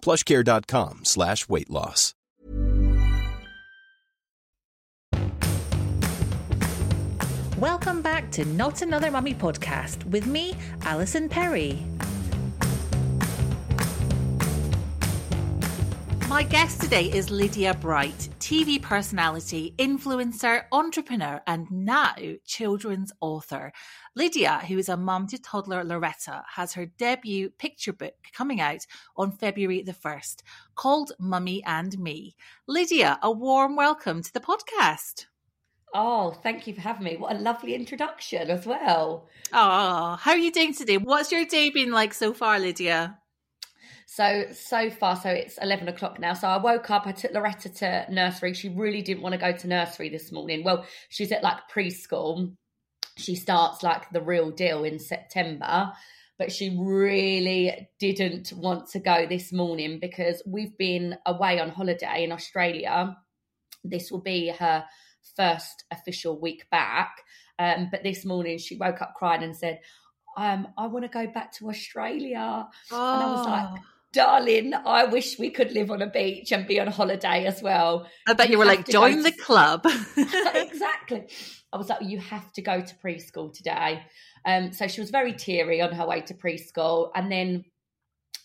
plushcare.com slash weight loss. Welcome back to Not Another Mummy podcast with me, Alison Perry. My guest today is Lydia Bright, TV personality, influencer, entrepreneur, and now children's author. Lydia, who is a mum to toddler Loretta, has her debut picture book coming out on February the 1st called Mummy and Me. Lydia, a warm welcome to the podcast. Oh, thank you for having me. What a lovely introduction as well. Oh, how are you doing today? What's your day been like so far, Lydia? So, so far, so it's 11 o'clock now. So I woke up, I took Loretta to nursery. She really didn't want to go to nursery this morning. Well, she's at like preschool. She starts like the real deal in September, but she really didn't want to go this morning because we've been away on holiday in Australia. This will be her first official week back. Um, but this morning she woke up crying and said, um, I want to go back to Australia. Oh. And I was like, oh. Darling, I wish we could live on a beach and be on holiday as well. I bet you, you were like, join the club. exactly. I was like, you have to go to preschool today. Um, so she was very teary on her way to preschool. And then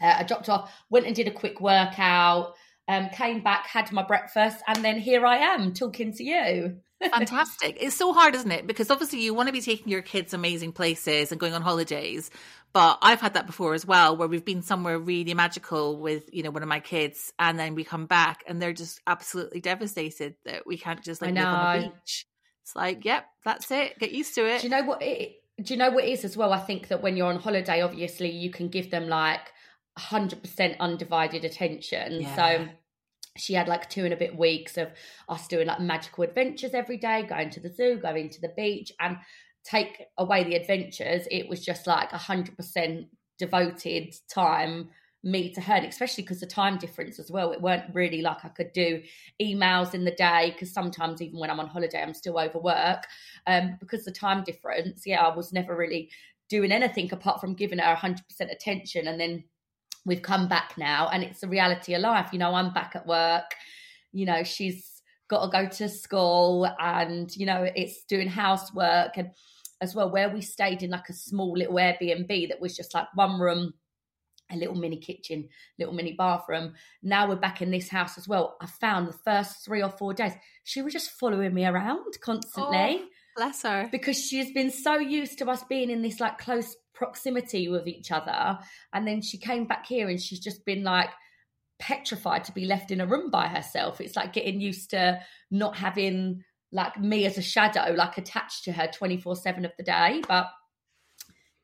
uh, I dropped off, went and did a quick workout um, came back, had my breakfast, and then here I am talking to you. Fantastic. It's so hard, isn't it? Because obviously you want to be taking your kids amazing places and going on holidays. But I've had that before as well, where we've been somewhere really magical with, you know, one of my kids, and then we come back and they're just absolutely devastated that we can't just like live on the beach. It's like, yep, that's it. Get used to it. Do you know what it do you know what it is as well? I think that when you're on holiday, obviously you can give them like 100% undivided attention. Yeah. So she had like two and a bit weeks of us doing like magical adventures every day, going to the zoo, going to the beach, and take away the adventures. It was just like 100% devoted time me to her, and especially because the time difference as well. It weren't really like I could do emails in the day because sometimes even when I'm on holiday, I'm still overwork. Um, because the time difference, yeah, I was never really doing anything apart from giving her 100% attention and then we've come back now and it's the reality of life. You know i'm back at work you know she's got to go to school and you know it's doing housework and as well where we stayed in like a small little airbnb that was just like one room a little mini kitchen little mini bathroom. Now we're back in this house as well. I found the first three or four days she was just following me around constantly oh, bless her. because she's been so used to us being in this like close proximity with each other. And then she came back here and she's just been like petrified to be left in a room by herself. It's like getting used to not having like me as a shadow, like attached to her 24 7 of the day. But,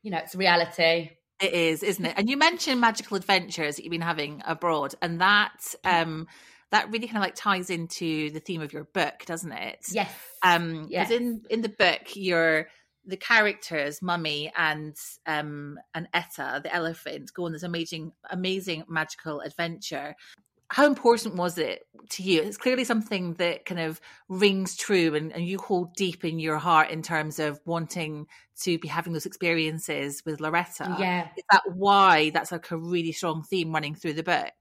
you know, it's reality. It is, isn't it? And you mentioned magical adventures that you've been having abroad, and that um that really kind of like ties into the theme of your book, doesn't it? Yes. Um, because yes. in in the book, you're the characters, Mummy and um and Etta, the elephant, go on this amazing, amazing magical adventure. How important was it to you? It's clearly something that kind of rings true and, and you hold deep in your heart in terms of wanting to be having those experiences with Loretta. Yeah. Is that why that's like a really strong theme running through the book?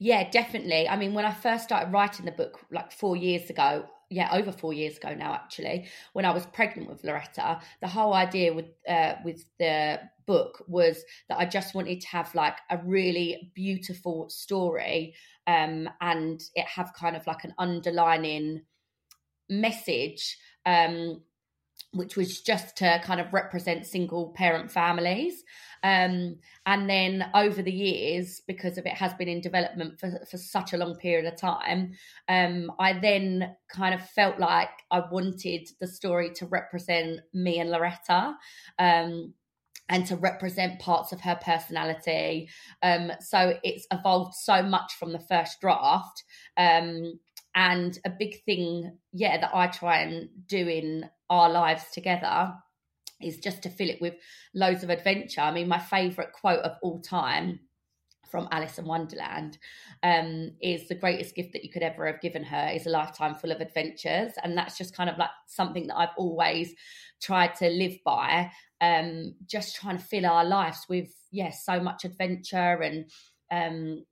Yeah, definitely. I mean, when I first started writing the book like four years ago, yeah over four years ago now actually when i was pregnant with loretta the whole idea with uh, with the book was that i just wanted to have like a really beautiful story um, and it have kind of like an underlining message um, which was just to kind of represent single parent families um, and then over the years, because of it has been in development for, for such a long period of time, um, I then kind of felt like I wanted the story to represent me and Loretta. Um, and to represent parts of her personality. Um, so it's evolved so much from the first draft. Um, and a big thing, yeah, that I try and do in our lives together is just to fill it with loads of adventure. I mean, my favourite quote of all time from Alice in Wonderland um, is the greatest gift that you could ever have given her is a lifetime full of adventures. And that's just kind of like something that I've always tried to live by, um, just trying to fill our lives with, yes, yeah, so much adventure and um,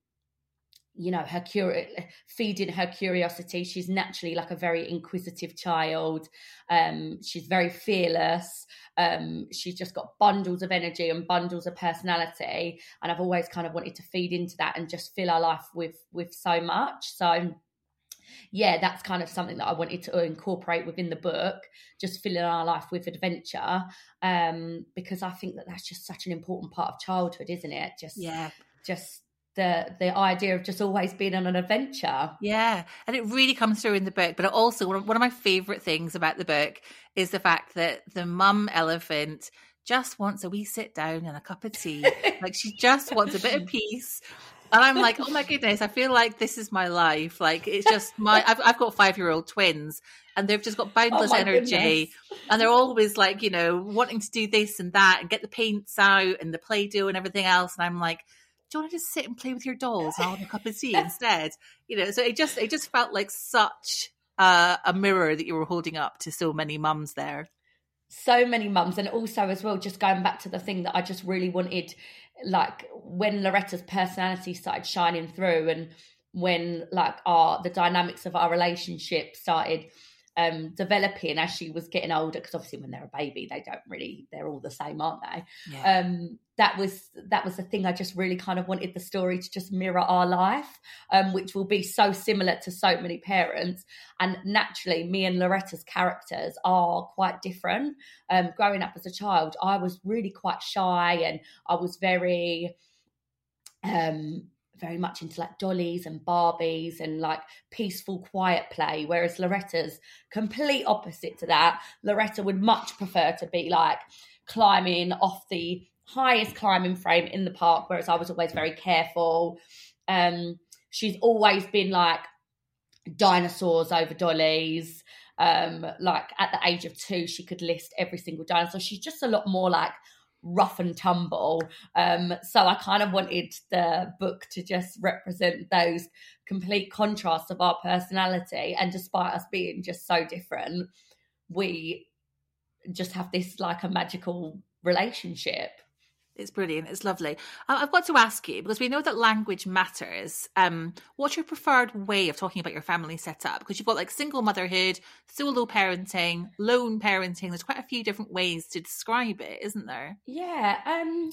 you know her curi- feeding her curiosity. She's naturally like a very inquisitive child. Um, she's very fearless. Um, she's just got bundles of energy and bundles of personality. And i've always kind of wanted to feed into that and just fill our life with with so much. So yeah that's kind of something that i wanted to incorporate within the book just filling our life with adventure. Um, because i think that that's just such an important part of childhood isn't it? Just yeah. just the the idea of just always being on an adventure. Yeah, and it really comes through in the book. But also, one of my favorite things about the book is the fact that the mum elephant just wants a wee sit down and a cup of tea. like she just wants a bit of peace. And I'm like, oh my goodness, I feel like this is my life. Like it's just my I've I've got five year old twins and they've just got oh boundless oh energy goodness. and they're always like, you know, wanting to do this and that and get the paints out and the play doh and everything else. And I'm like, do you want to just sit and play with your dolls and have a cup of tea instead? You know, so it just it just felt like such uh, a mirror that you were holding up to so many mums there. So many mums, and also as well, just going back to the thing that I just really wanted, like when Loretta's personality started shining through, and when like our the dynamics of our relationship started um, developing as she was getting older because obviously when they're a baby they don't really they're all the same aren't they? Yeah. um, that was that was the thing i just really kind of wanted the story to just mirror our life um, which will be so similar to so many parents. And naturally me and loretta's characters are quite different. Um, growing up as a child i was really quite shy and i was very um very much into like dollies and Barbies and like peaceful, quiet play. Whereas Loretta's complete opposite to that. Loretta would much prefer to be like climbing off the highest climbing frame in the park, whereas I was always very careful. Um, she's always been like dinosaurs over dollies. Um, like at the age of two, she could list every single dinosaur. She's just a lot more like rough and tumble. Um, so I kind of wanted the book to just represent those complete contrasts of our personality. And despite us being just so different, we just have this like a magical relationship. It's brilliant. It's lovely. I've got to ask you because we know that language matters. Um, what's your preferred way of talking about your family setup? Because you've got like single motherhood, solo parenting, lone parenting. There's quite a few different ways to describe it, isn't there? Yeah. Um,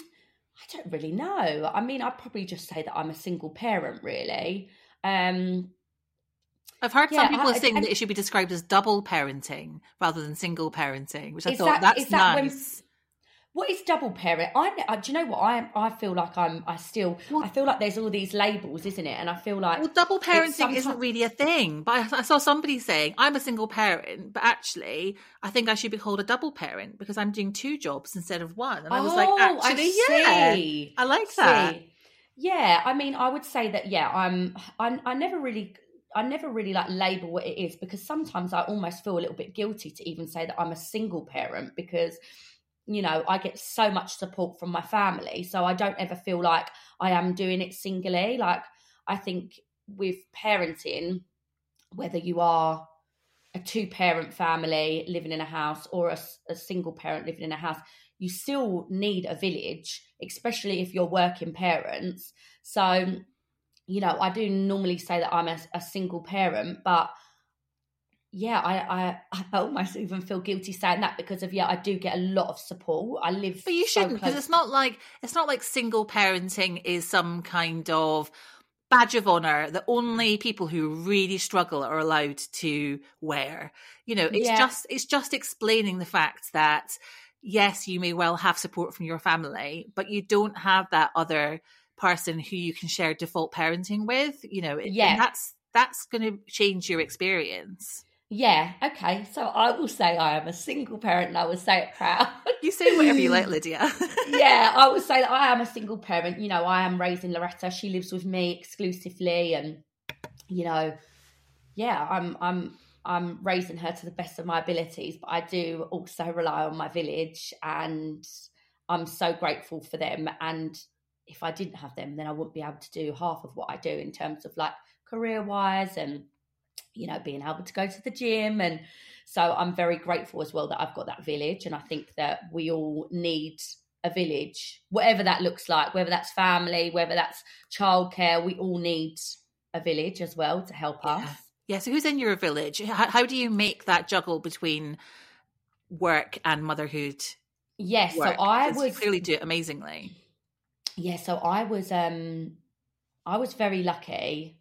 I don't really know. I mean, I'd probably just say that I'm a single parent, really. Um, I've heard yeah, some people I, saying that it should be described as double parenting rather than single parenting, which I thought that, that's that nice. What is double parent? I, I, do you know what I I feel like I'm I still well, I feel like there's all these labels, isn't it? And I feel like well, double parenting sometimes... isn't really a thing. But I, I, saw somebody saying I'm a single parent, but actually I think I should be called a double parent because I'm doing two jobs instead of one. And I was oh, like, actually, I yeah, I like that. Yeah, I mean, I would say that. Yeah, I'm. I, I never really I never really like label what it is because sometimes I almost feel a little bit guilty to even say that I'm a single parent because you know, I get so much support from my family. So I don't ever feel like I am doing it singly. Like, I think with parenting, whether you are a two parent family living in a house or a, a, single parent living in a house, you still need a village, especially if you're working parents. So, you know, I do normally say that I'm a, a single parent, but yeah, I, I, I almost even feel guilty saying that because of yeah, I do get a lot of support. I live, but you shouldn't because it's not like it's not like single parenting is some kind of badge of honor that only people who really struggle are allowed to wear. You know, it's yeah. just it's just explaining the fact that yes, you may well have support from your family, but you don't have that other person who you can share default parenting with. You know, yeah, that's that's going to change your experience. Yeah, okay. So I will say I am a single parent and I will say it proud. You say whatever you like, Lydia. yeah, I will say that I am a single parent. You know, I am raising Loretta. She lives with me exclusively and you know, yeah, I'm I'm I'm raising her to the best of my abilities, but I do also rely on my village and I'm so grateful for them and if I didn't have them then I wouldn't be able to do half of what I do in terms of like career wise and you know, being able to go to the gym. And so I'm very grateful as well that I've got that village. And I think that we all need a village, whatever that looks like, whether that's family, whether that's childcare, we all need a village as well to help yeah. us. Yeah. So who's in your village? How, how, do you make that juggle between work and motherhood? Yes. So I was clearly do it amazingly. Yeah. So I was, um, I was very lucky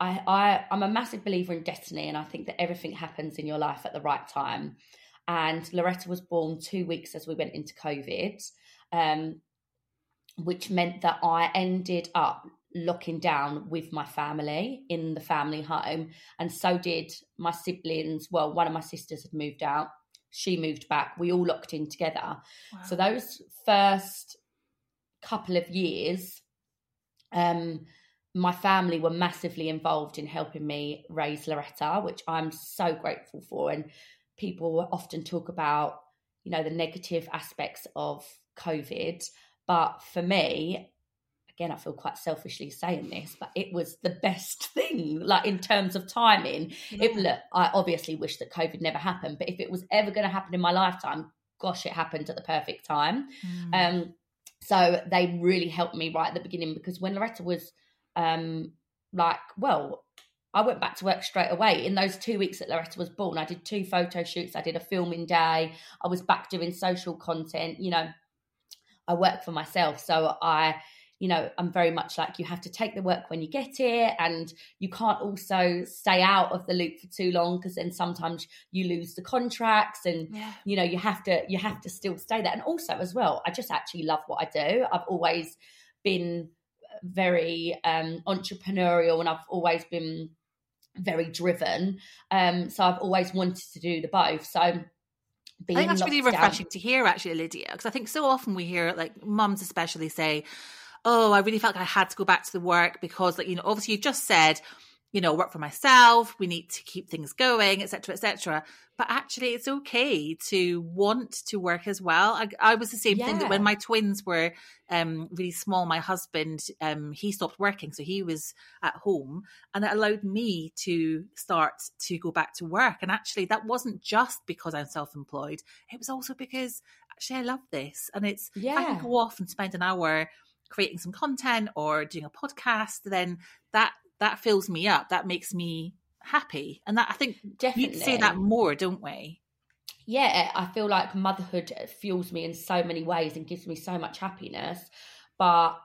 I, I I'm a massive believer in destiny, and I think that everything happens in your life at the right time. And Loretta was born two weeks as we went into COVID, um, which meant that I ended up locking down with my family in the family home, and so did my siblings. Well, one of my sisters had moved out; she moved back. We all locked in together. Wow. So those first couple of years, um, my family were massively involved in helping me raise Loretta, which I'm so grateful for. And people often talk about, you know, the negative aspects of COVID. But for me, again, I feel quite selfishly saying this, but it was the best thing, like in terms of timing. Yeah. It, look, I obviously wish that COVID never happened, but if it was ever going to happen in my lifetime, gosh, it happened at the perfect time. Mm. Um, so they really helped me right at the beginning because when Loretta was um, like, well, I went back to work straight away. In those two weeks that Loretta was born, I did two photo shoots, I did a filming day, I was back doing social content. You know, I work for myself. So I, you know, I'm very much like you have to take the work when you get it, and you can't also stay out of the loop for too long because then sometimes you lose the contracts, and yeah. you know you have to you have to still stay there. And also as well, I just actually love what I do. I've always been very um, entrepreneurial and I've always been very driven. Um, so I've always wanted to do the both. So I think that's really refreshing down. to hear, actually, Lydia, because I think so often we hear, like mums especially, say, "Oh, I really felt like I had to go back to the work because, like, you know, obviously you just said." You know, work for myself. We need to keep things going, etc., etc. But actually, it's okay to want to work as well. I, I was the same yeah. thing that when my twins were um, really small, my husband um, he stopped working, so he was at home, and it allowed me to start to go back to work. And actually, that wasn't just because I'm self-employed; it was also because actually I love this, and it's yeah. I can go off and spend an hour creating some content or doing a podcast, then that that fills me up. That makes me happy. And that I think Definitely. we say that more, don't we? Yeah, I feel like motherhood fuels me in so many ways and gives me so much happiness. But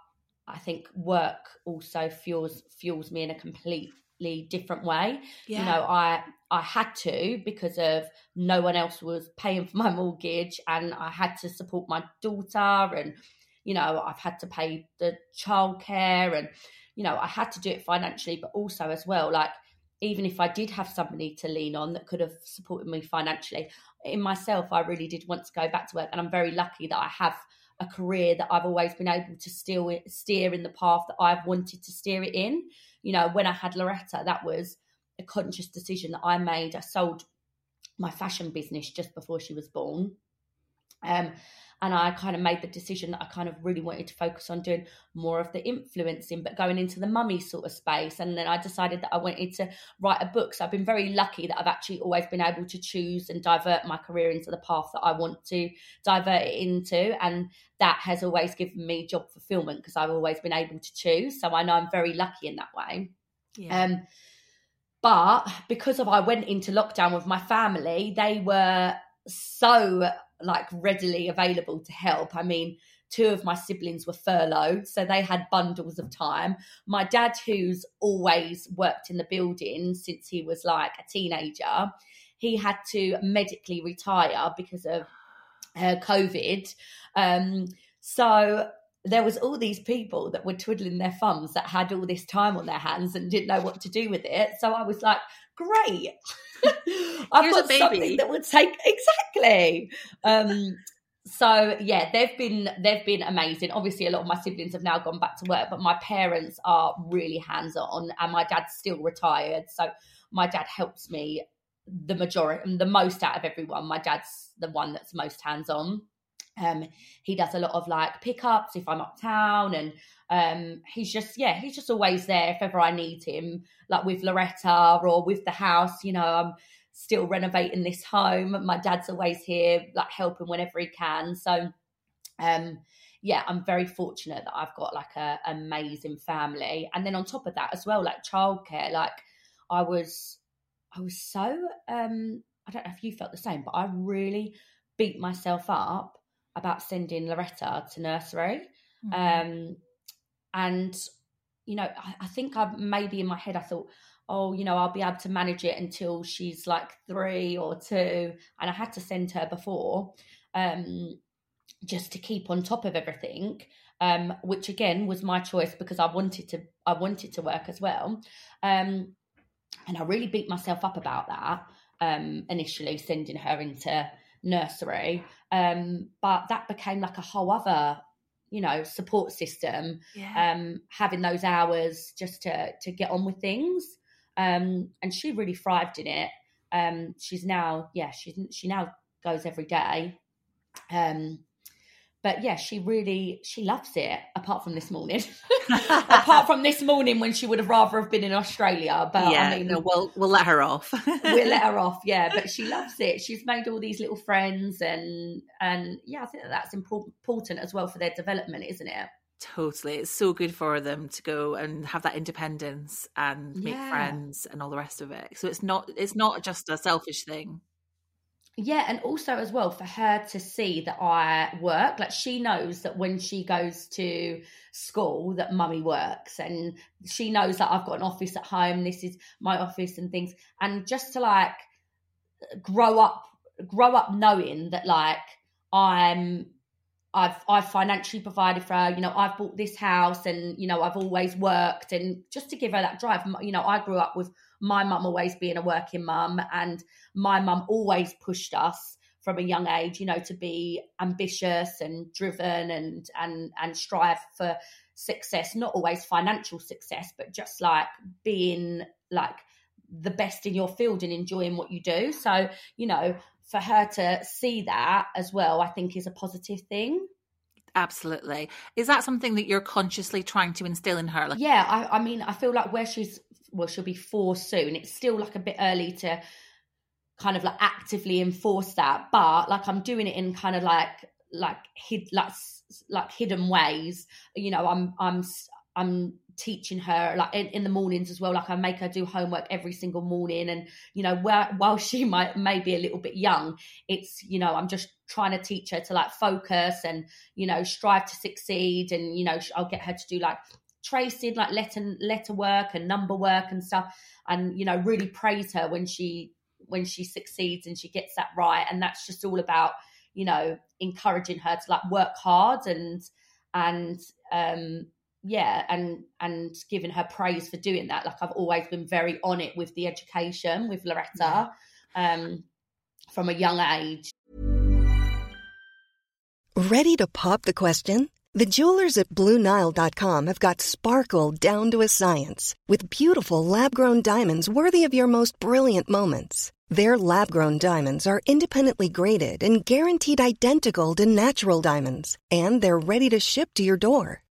I think work also fuels fuels me in a completely different way. Yeah. You know, I I had to because of no one else was paying for my mortgage and I had to support my daughter and you know, I've had to pay the childcare and you know, I had to do it financially, but also as well, like even if I did have somebody to lean on that could have supported me financially, in myself, I really did want to go back to work. And I'm very lucky that I have a career that I've always been able to steer, steer in the path that I've wanted to steer it in. You know, when I had Loretta, that was a conscious decision that I made. I sold my fashion business just before she was born. Um, and I kind of made the decision that I kind of really wanted to focus on doing more of the influencing, but going into the mummy sort of space. And then I decided that I wanted to write a book. So I've been very lucky that I've actually always been able to choose and divert my career into the path that I want to divert it into. And that has always given me job fulfillment because I've always been able to choose. So I know I'm very lucky in that way. Yeah. Um, but because of I went into lockdown with my family, they were so like readily available to help. I mean, two of my siblings were furloughed, so they had bundles of time. My dad, who's always worked in the building since he was like a teenager, he had to medically retire because of uh, COVID. Um, so there was all these people that were twiddling their thumbs that had all this time on their hands and didn't know what to do with it. So I was like, great. I've Here's got something that would take exactly. Um, so yeah, they've been they've been amazing. Obviously, a lot of my siblings have now gone back to work, but my parents are really hands on, and my dad's still retired. So my dad helps me the majority, and the most out of everyone. My dad's the one that's most hands on. Um, he does a lot of like pickups if I'm uptown, and um, he's just yeah, he's just always there if ever I need him. Like with Loretta or with the house, you know, I'm still renovating this home. My dad's always here, like helping whenever he can. So, um, yeah, I'm very fortunate that I've got like a amazing family, and then on top of that as well, like childcare. Like I was, I was so um, I don't know if you felt the same, but I really beat myself up about sending Loretta to nursery. Mm-hmm. Um, and, you know, I, I, think I maybe in my head I thought, oh, you know, I'll be able to manage it until she's like three or two. And I had to send her before um, just to keep on top of everything. Um, which again was my choice because I wanted to I wanted to work as well. Um, and I really beat myself up about that um, initially, sending her into nursery. Um, but that became like a whole other, you know, support system. Yeah. Um, having those hours just to to get on with things. Um, and she really thrived in it. Um, she's now, yeah, she's she now goes every day. Um, but yeah, she really she loves it. Apart from this morning, apart from this morning when she would have rather have been in Australia. But yeah, I mean, no, we'll we'll let her off. we'll let her off. Yeah, but she loves it. She's made all these little friends, and and yeah, I think that that's important as well for their development, isn't it? Totally, it's so good for them to go and have that independence and make yeah. friends and all the rest of it. So it's not it's not just a selfish thing yeah and also as well for her to see that i work like she knows that when she goes to school that mummy works and she knows that i've got an office at home this is my office and things and just to like grow up grow up knowing that like i'm I've I've financially provided for her. You know, I've bought this house, and you know, I've always worked, and just to give her that drive. You know, I grew up with my mum always being a working mum, and my mum always pushed us from a young age, you know, to be ambitious and driven and and and strive for success. Not always financial success, but just like being like the best in your field and enjoying what you do. So, you know, for her to see that as well, I think is a positive thing. Absolutely. Is that something that you're consciously trying to instill in her? Like- yeah, I, I mean, I feel like where she's, well, she'll be four soon. It's still like a bit early to kind of like actively enforce that, but like I'm doing it in kind of like like hid like like hidden ways. You know, I'm I'm I'm teaching her like in, in, the mornings as well. Like i make her do homework every single morning. And you know while, while she might may be a little bit young it's you know i'm just trying to teach her to like focus and you know strive to succeed. And you know i'll get her to do like tracing like letter letter work and number work and stuff. And you know really praise her when she when she succeeds and she gets that right. And that's just all about you know encouraging her to like work hard and and um yeah and and giving her praise for doing that. Like i've always been very on it with the education with loretta um from a young age. Ready to pop the question? The jewelers at bluenile.com have got sparkle down to a science with beautiful lab-grown diamonds worthy of your most brilliant moments. Their lab grown diamonds are independently graded and guaranteed identical to natural diamonds, and they're ready to ship to your door.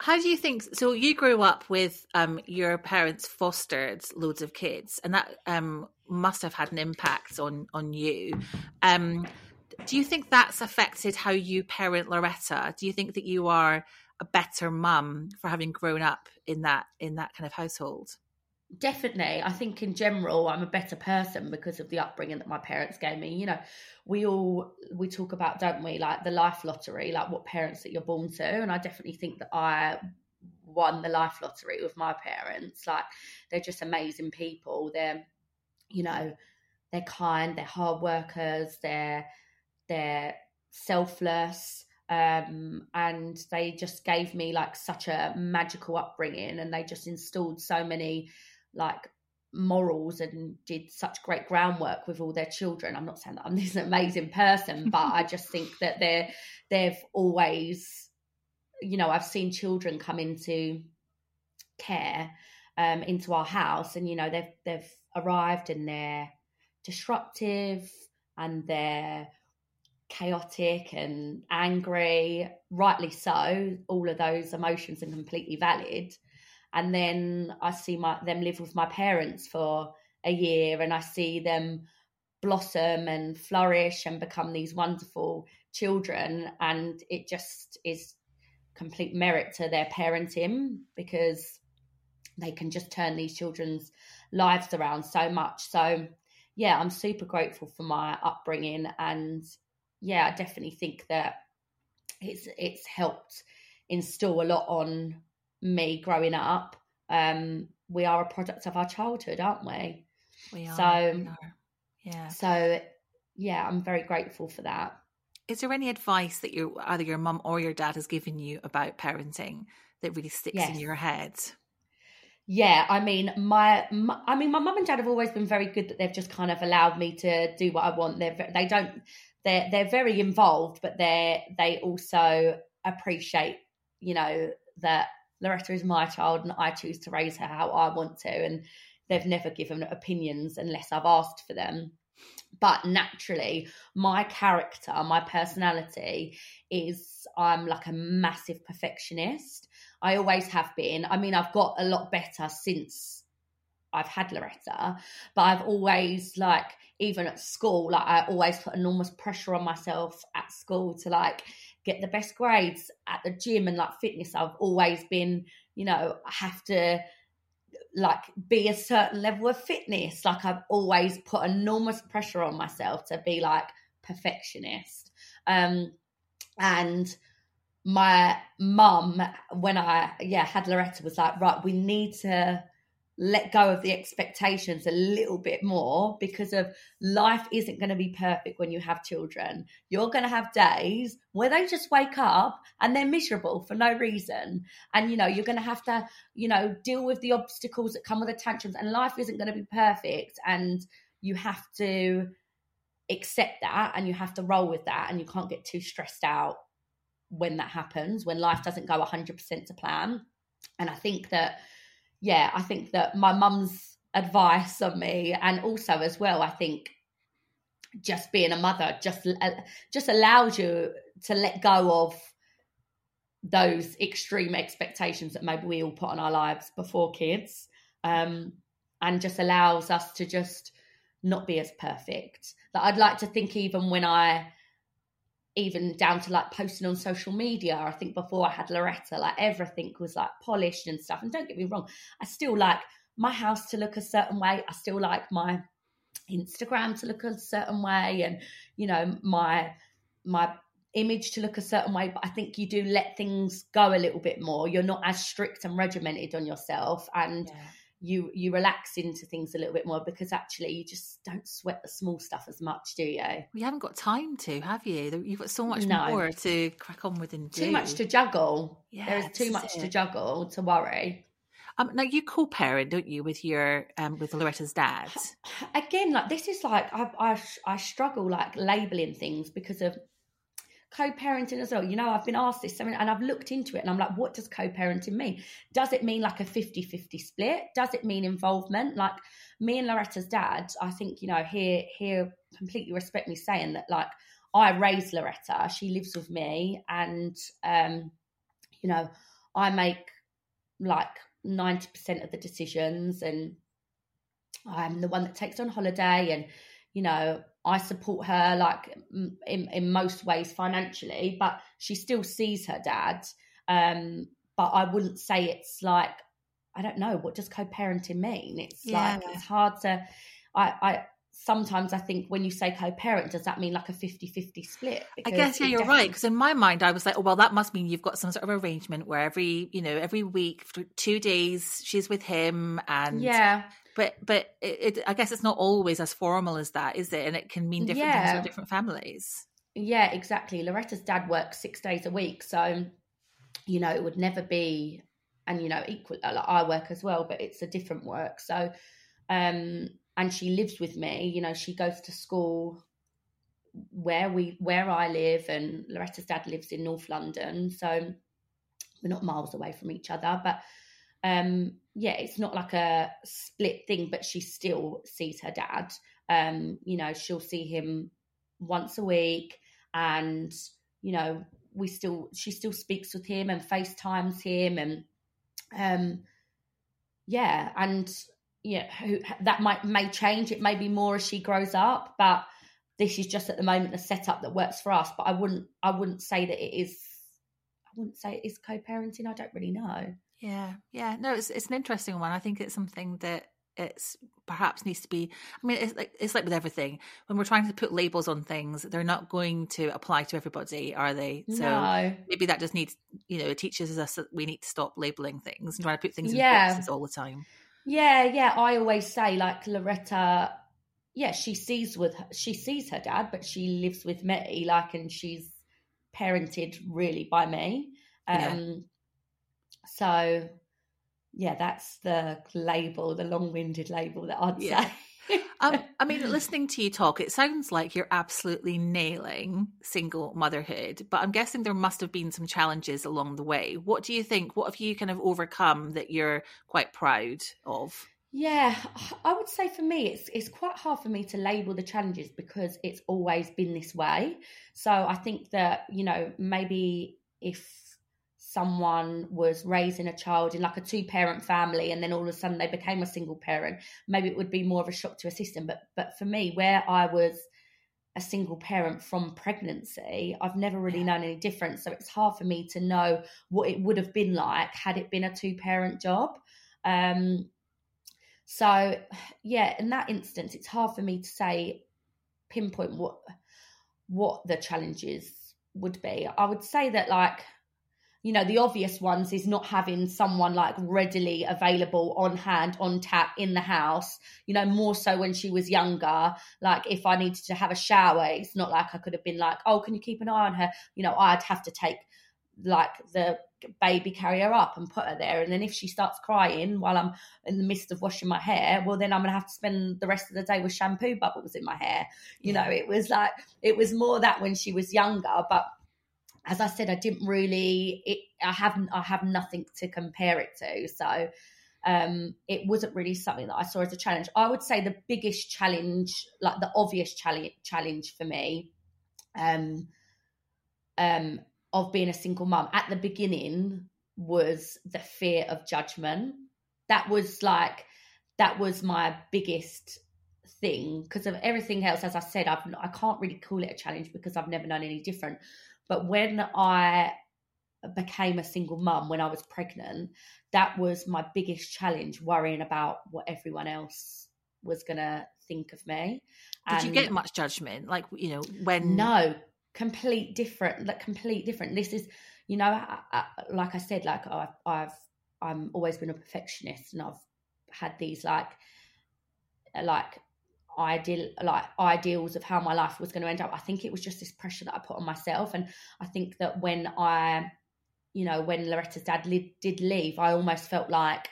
How do you think? So you grew up with um, your parents fostered loads of kids, and that um, must have had an impact on on you. Um, do you think that's affected how you parent Loretta? Do you think that you are a better mum for having grown up in that in that kind of household? Definitely. I think in general, I'm a better person because of the upbringing that my parents gave me. You know, we all, we talk about, don't we, like the life lottery, like what parents that you're born to. And I definitely think that I won the life lottery with my parents. Like they're just amazing people. They're, you know, they're kind, they're hard workers, they're, they're selfless um, and they just gave me like such a magical upbringing and they just installed so many like morals and did such great groundwork with all their children. I'm not saying that I'm this amazing person, but I just think that they're they've always, you know, I've seen children come into care um, into our house, and you know they've they've arrived and they're disruptive and they're chaotic and angry, rightly so. All of those emotions are completely valid and then I see my them live with my parents for a year, and I see them blossom and flourish and become these wonderful children, and it just is complete merit to their parenting because they can just turn these children's lives around so much. So, yeah, I'm super grateful for my upbringing, and yeah, I definitely think that it's it's helped instill a lot on me growing up, um, we are a product of our childhood, aren't we? We are. So, yeah. So, yeah, I'm very grateful for that. Is there any advice that you either your mum or your dad has given you about parenting that really sticks yes. in your head? Yeah, I mean, my, my I mean, my mum and dad have always been very good that they've just kind of allowed me to do what I want. They're they don't they're they're very involved, but they they also appreciate you know that Loretta is my child and I choose to raise her how I want to. And they've never given opinions unless I've asked for them. But naturally, my character, my personality is I'm like a massive perfectionist. I always have been. I mean, I've got a lot better since I've had Loretta, but I've always like even at school, like I always put enormous pressure on myself at school to like get the best grades at the gym and like fitness. I've always been, you know, I have to like be a certain level of fitness. Like I've always put enormous pressure on myself to be like perfectionist. Um, and my mum, when I yeah had Loretta, was like, right, we need to let go of the expectations a little bit more because of life isn't going to be perfect when you have children. You're going to have days where they just wake up and they're miserable for no reason. And, you know, you're going to have to, you know, deal with the obstacles that come with the tantrums and life isn't going to be perfect. And you have to accept that and you have to roll with that and you can't get too stressed out when that happens, when life doesn't go 100% to plan. And I think that yeah, I think that my mum's advice on me, and also as well, I think just being a mother just uh, just allows you to let go of those extreme expectations that maybe we all put on our lives before kids, um, and just allows us to just not be as perfect. That I'd like to think even when I even down to like posting on social media. I think before I had Loretta, like everything was like polished and stuff. And don't get me wrong, I still like my house to look a certain way. I still like my Instagram to look a certain way and, you know, my my image to look a certain way. But I think you do let things go a little bit more. You're not as strict and regimented on yourself. And yeah you you relax into things a little bit more because actually you just don't sweat the small stuff as much, do you? We haven't got time to, have you? You've got so much no. more to crack on with and do. Too much to juggle. Yeah, there is too much it. to juggle to worry. Um, now you co-parent, don't you, with your um, with Loretta's dad? Again, like this is like I I, I struggle like labeling things because of co-parenting as well. You know i've been asked this and i've looked into it and i'm like what does co-parenting mean? Does it mean like a 50-50 split? Does it mean involvement? Like me and loretta's dad i think you know here here completely respect me saying that like i raised loretta. She lives with me and um you know i make like 90% of the decisions and i'm the one that takes on holiday and you know I support her like in, in most ways financially, but she still sees her dad. Um, but I wouldn't say it's like I don't know what does co-parenting mean. It's yeah. like it's hard to. I, I sometimes I think when you say co-parent, does that mean like a 50-50 split? Because I guess yeah, you're definitely... right. Because in my mind, I was like, oh well, that must mean you've got some sort of arrangement where every you know every week for two days she's with him, and yeah, but but it, it, I guess it's not always as formal as that, is it? And it can mean different yeah. things for different families. Yeah, exactly. Loretta's dad works six days a week, so you know it would never be, and you know equal. Like I work as well, but it's a different work. So, um, and she lives with me. You know, she goes to school where we where I live, and Loretta's dad lives in North London, so we're not miles away from each other, but um yeah it's not like a split thing but she still sees her dad um you know she'll see him once a week and you know we still she still speaks with him and facetimes him and um yeah and yeah that might may change it may be more as she grows up but this is just at the moment the setup that works for us but i wouldn't i wouldn't say that it is i wouldn't say it is co-parenting i don't really know yeah, yeah. No, it's it's an interesting one. I think it's something that it's perhaps needs to be i mean it's like it's like with everything when we're trying to put labels on things they're not going to apply to everybody are they so no. maybe that just needs you know it teaches us that we need to stop labeling things and trying to put things yeah. in boxes all the time yeah yeah i always say like loretta yeah she sees with her, she sees her dad but she lives with me like and she's parented really by me um yeah. So, yeah, that's the label, the long winded label that I'd yeah. say. Um, I mean, listening to you talk, it sounds like you're absolutely nailing single motherhood, but I'm guessing there must have been some challenges along the way. What do you think? What have you kind of overcome that you're quite proud of? Yeah, I would say for me, it's it's quite hard for me to label the challenges because it's always been this way. So I think that you know maybe if someone was raising a child in like a two parent family and then all of a sudden they became a single parent. Maybe it would be more of a shock to a system but but for me where i was a single parent from pregnancy i've never really known any difference. So it's hard for me to know what it would have been like had it been a two parent job. Um so yeah in that instance it's hard for me to say pinpoint what what the challenges would be. I would say that like you know the obvious ones is not having someone like readily available on hand on tap in the house you know more so when she was younger. Like if i needed to have a shower it's not like i could have been like oh can you keep an eye on her? You know i'd have to take like the baby carry her up and put her there and then if she starts crying while i'm in the midst of washing my hair well then i'm gonna have to spend the rest of the day with shampoo bubbles in my hair. You know it was like it was more that when she was younger but as I said, I didn't really. It, I haven't. I have nothing to compare it to. So um, it wasn't really something that I saw as a challenge. I would say the biggest challenge, like the obvious challenge, challenge for me, um, um, of being a single mum at the beginning was the fear of judgment. That was like that was my biggest thing because of everything else. As I said, I've I can't really call it a challenge because I've never known any different. But when I became a single mum when I was pregnant, that was my biggest challenge, worrying about what everyone else was going to think of me. Did and you get much judgment? Like, you know, when. No, complete different, like, complete different. This is, you know, I, I, like I said, like, I've, I've, I'm always been a perfectionist and I've had these, like, like ideal like ideals of how my life was going to end up i think it was just this pressure that i put on myself and i think that when i you know when loretta's dad li- did leave i almost felt like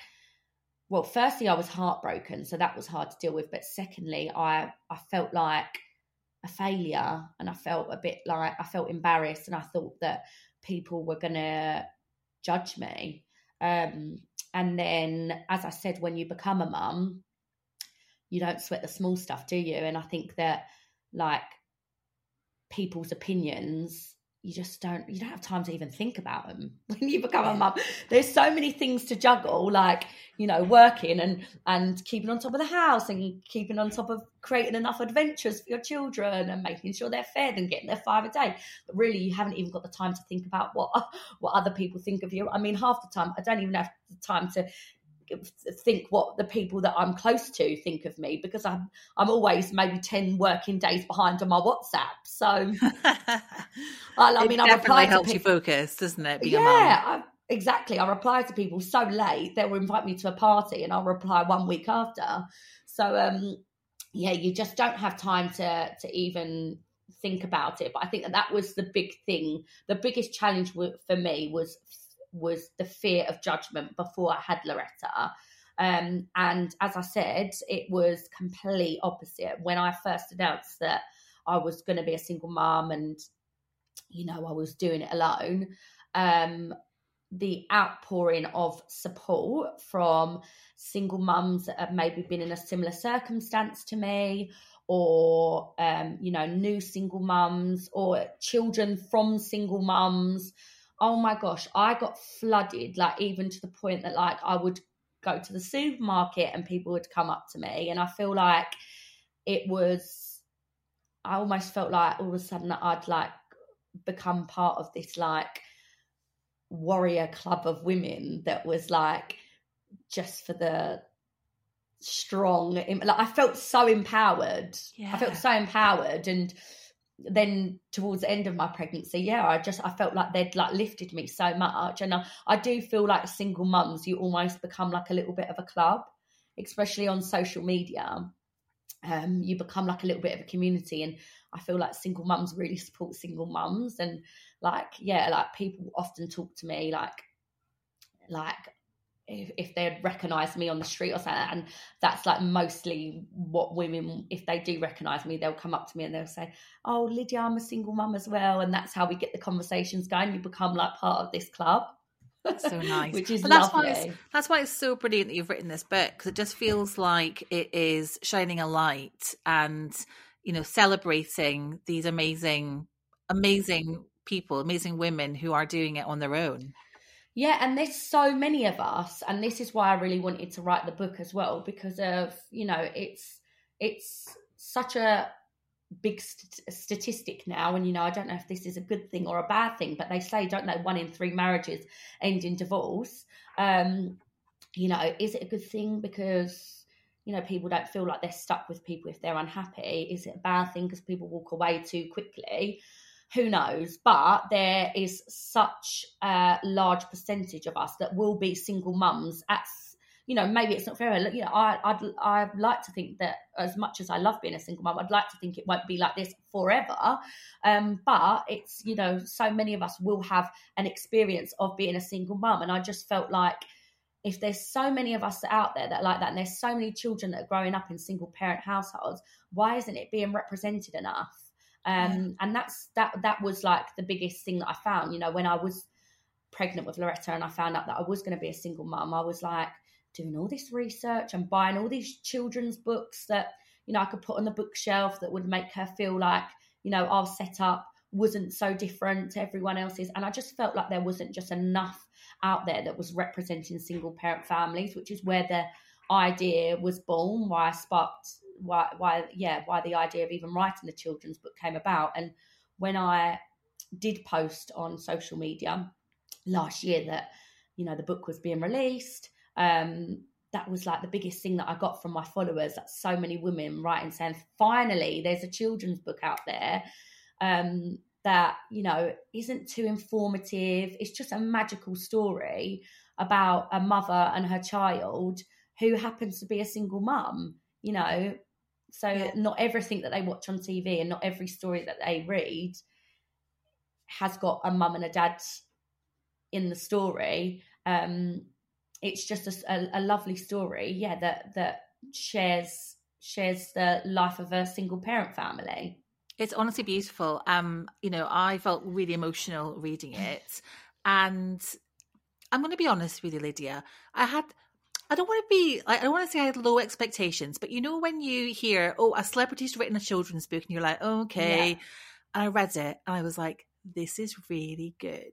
well, firstly, I was heartbroken, so that was hard to deal with. But secondly, I I felt like a failure, and I felt a bit like I felt embarrassed, and I thought that people were gonna judge me. Um, and then, as I said, when you become a mum, you don't sweat the small stuff, do you? And I think that like people's opinions you just don't you don't have time to even think about them when you become a mum. There's so many things to juggle like you know working and and keeping on top of the house and keeping on top of creating enough adventures for your children and making sure they're fed and getting their five a day. But really you haven't even got the time to think about what what other people think of you. I mean half the time i don't even have the time to think what the people that I'm close to think of me because I'm I'm always maybe ten working days behind on my WhatsApp. So I, I mean, I reply It helps people, you focus, doesn't it? yeah, I, exactly. I reply to people so late they will invite me to a party, and I'll reply one week after. So um, yeah, you just don't have time to to even think about it. But I think that that was the big thing. The biggest challenge for me was was the fear of judgment before I had Loretta. Um, and as I said, it was complete opposite. When I first announced that I was going to be a single mom and, you know, I was doing it alone, um, the outpouring of support from single mums that have maybe been in a similar circumstance to me or um, you know new single mums or children from single mums oh my gosh, I got flooded, like even to the point that like I would go to the supermarket and people would come up to me. And I feel like it was, I almost felt like all of a sudden that I'd like become part of this like warrior club of women that was like just for the strong like i felt so empowered yeah. i felt so empowered and then towards the end of my pregnancy yeah i just i felt like they'd like lifted me so much. And I, I do feel like single mums you almost become like a little bit of a club especially on social media. Um you become like a little bit of a community and i feel like single mums really support single mums. And like yeah like people often talk to me like like if, if they'd recognize me on the street or something and that's like mostly what women if they do recognize me they'll come up to me and they'll say oh lydia i'm a single mum as well and that's how we get the conversations going. You become like part of this club. That's so nice. Which is that's lovely. why it's, that's why it's so brilliant that you've written this book because it just feels like it is shining a light and you know celebrating these amazing amazing people amazing women who are doing it on their own yeah, and there's so many of us, and this is why I really wanted to write the book as well because of you know it's it's such a big st- statistic now, and you know I don't know if this is a good thing or a bad thing, but they say don't know one in three marriages end in divorce. Um, you know, is it a good thing because you know people don't feel like they're stuck with people if they're unhappy? Is it a bad thing because people walk away too quickly? Who knows? But there is such a large percentage of us that will be single mums at you know, maybe it's not fair. You know, I, I'd I'd like to think that as much as I love being a single mum, I'd like to think it won't be like this forever. Um, but it's you know, so many of us will have an experience of being a single mum, and I just felt like if there's so many of us out there that like that, and there's so many children that are growing up in single parent households, why isn't it being represented enough? Um, and that's that that was like the biggest thing that I found. You know, when I was pregnant with Loretta and I found out that I was going to be a single mum, I was like doing all this research and buying all these children's books that you know I could put on the bookshelf that would make her feel like you know our setup wasn't so different to everyone else's, and I just felt like there wasn't just enough out there that was representing single parent families, which is where the idea was born. Why I sparked why why yeah why the idea of even writing the children's book came about. And when i did post on social media last year that you know the book was being released um that was like the biggest thing that i got from my followers that so many women writing saying finally there's a children's book out there um that you know isn't too informative. It's just a magical story about a mother and her child who happens to be a single mum you know so yeah. not everything that they watch on TV and not every story that they read has got a mum and a dad in the story. Um, it's just a, a, a lovely story, yeah, that that shares shares the life of a single parent family. It's honestly beautiful. Um, you know, I felt really emotional reading it, and I'm going to be honest with you, Lydia. I had. I don't want to be. like I don't want to say I had low expectations, but you know when you hear, "Oh, a celebrity's written a children's book," and you're like, "Okay," yeah. and I read it, and I was like, "This is really good."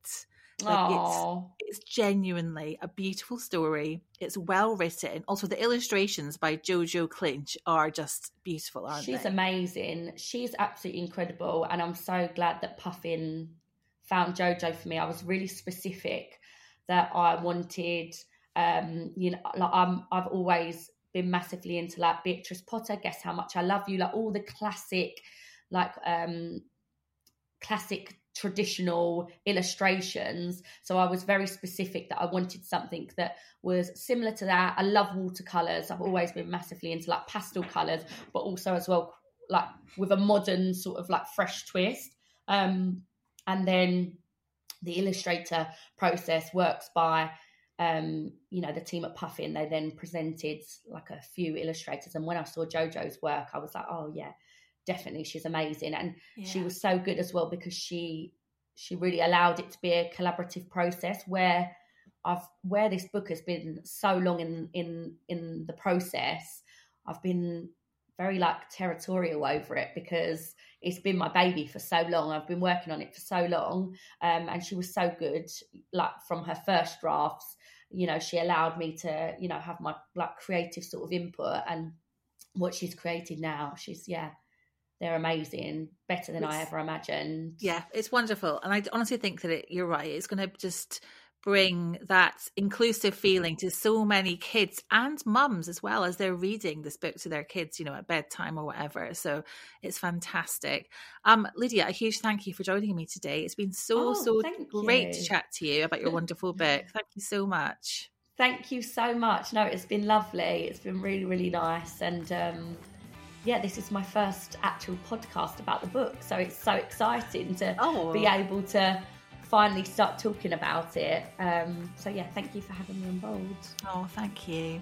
Like it's it's genuinely a beautiful story. It's well written. Also, the illustrations by Jojo Clinch are just beautiful, aren't She's they? She's amazing. She's absolutely incredible, and I'm so glad that Puffin found Jojo for me. I was really specific that I wanted. Um, you know, like I'm. I've always been massively into like Beatrix Potter. Guess how much I love you. Like all the classic, like um, classic traditional illustrations. So I was very specific that I wanted something that was similar to that. I love watercolors. I've always been massively into like pastel colors, but also as well like with a modern sort of like fresh twist. Um, and then the illustrator process works by um, you know, the team at Puffin, they then presented like a few illustrators. And when I saw JoJo's work, I was like, oh yeah, definitely she's amazing and yeah. she was so good as well because she she really allowed it to be a collaborative process where I've where this book has been so long in in in the process I've been very like territorial over it because it's been my baby for so long I've been working on it for so long um, and she was so good like from her first drafts you know she allowed me to you know have my like creative sort of input and what she's created now she's yeah they're amazing, better than it's, I ever imagined. Yeah, it's wonderful. And I honestly think that it, you're right. It's going to just bring that inclusive feeling to so many kids and mums as well as they're reading this book to their kids, you know, at bedtime or whatever. So it's fantastic. Um, Lydia, a huge thank you for joining me today. It's been so, oh, so great you. to chat to you about your wonderful book. Thank you so much. Thank you so much. No, it's been lovely. It's been really, really nice. And um, yeah, this is my first actual podcast about the book. So it's so exciting to oh. be able to finally start talking about it. Um, so yeah, thank you for having me on board. Oh, thank you.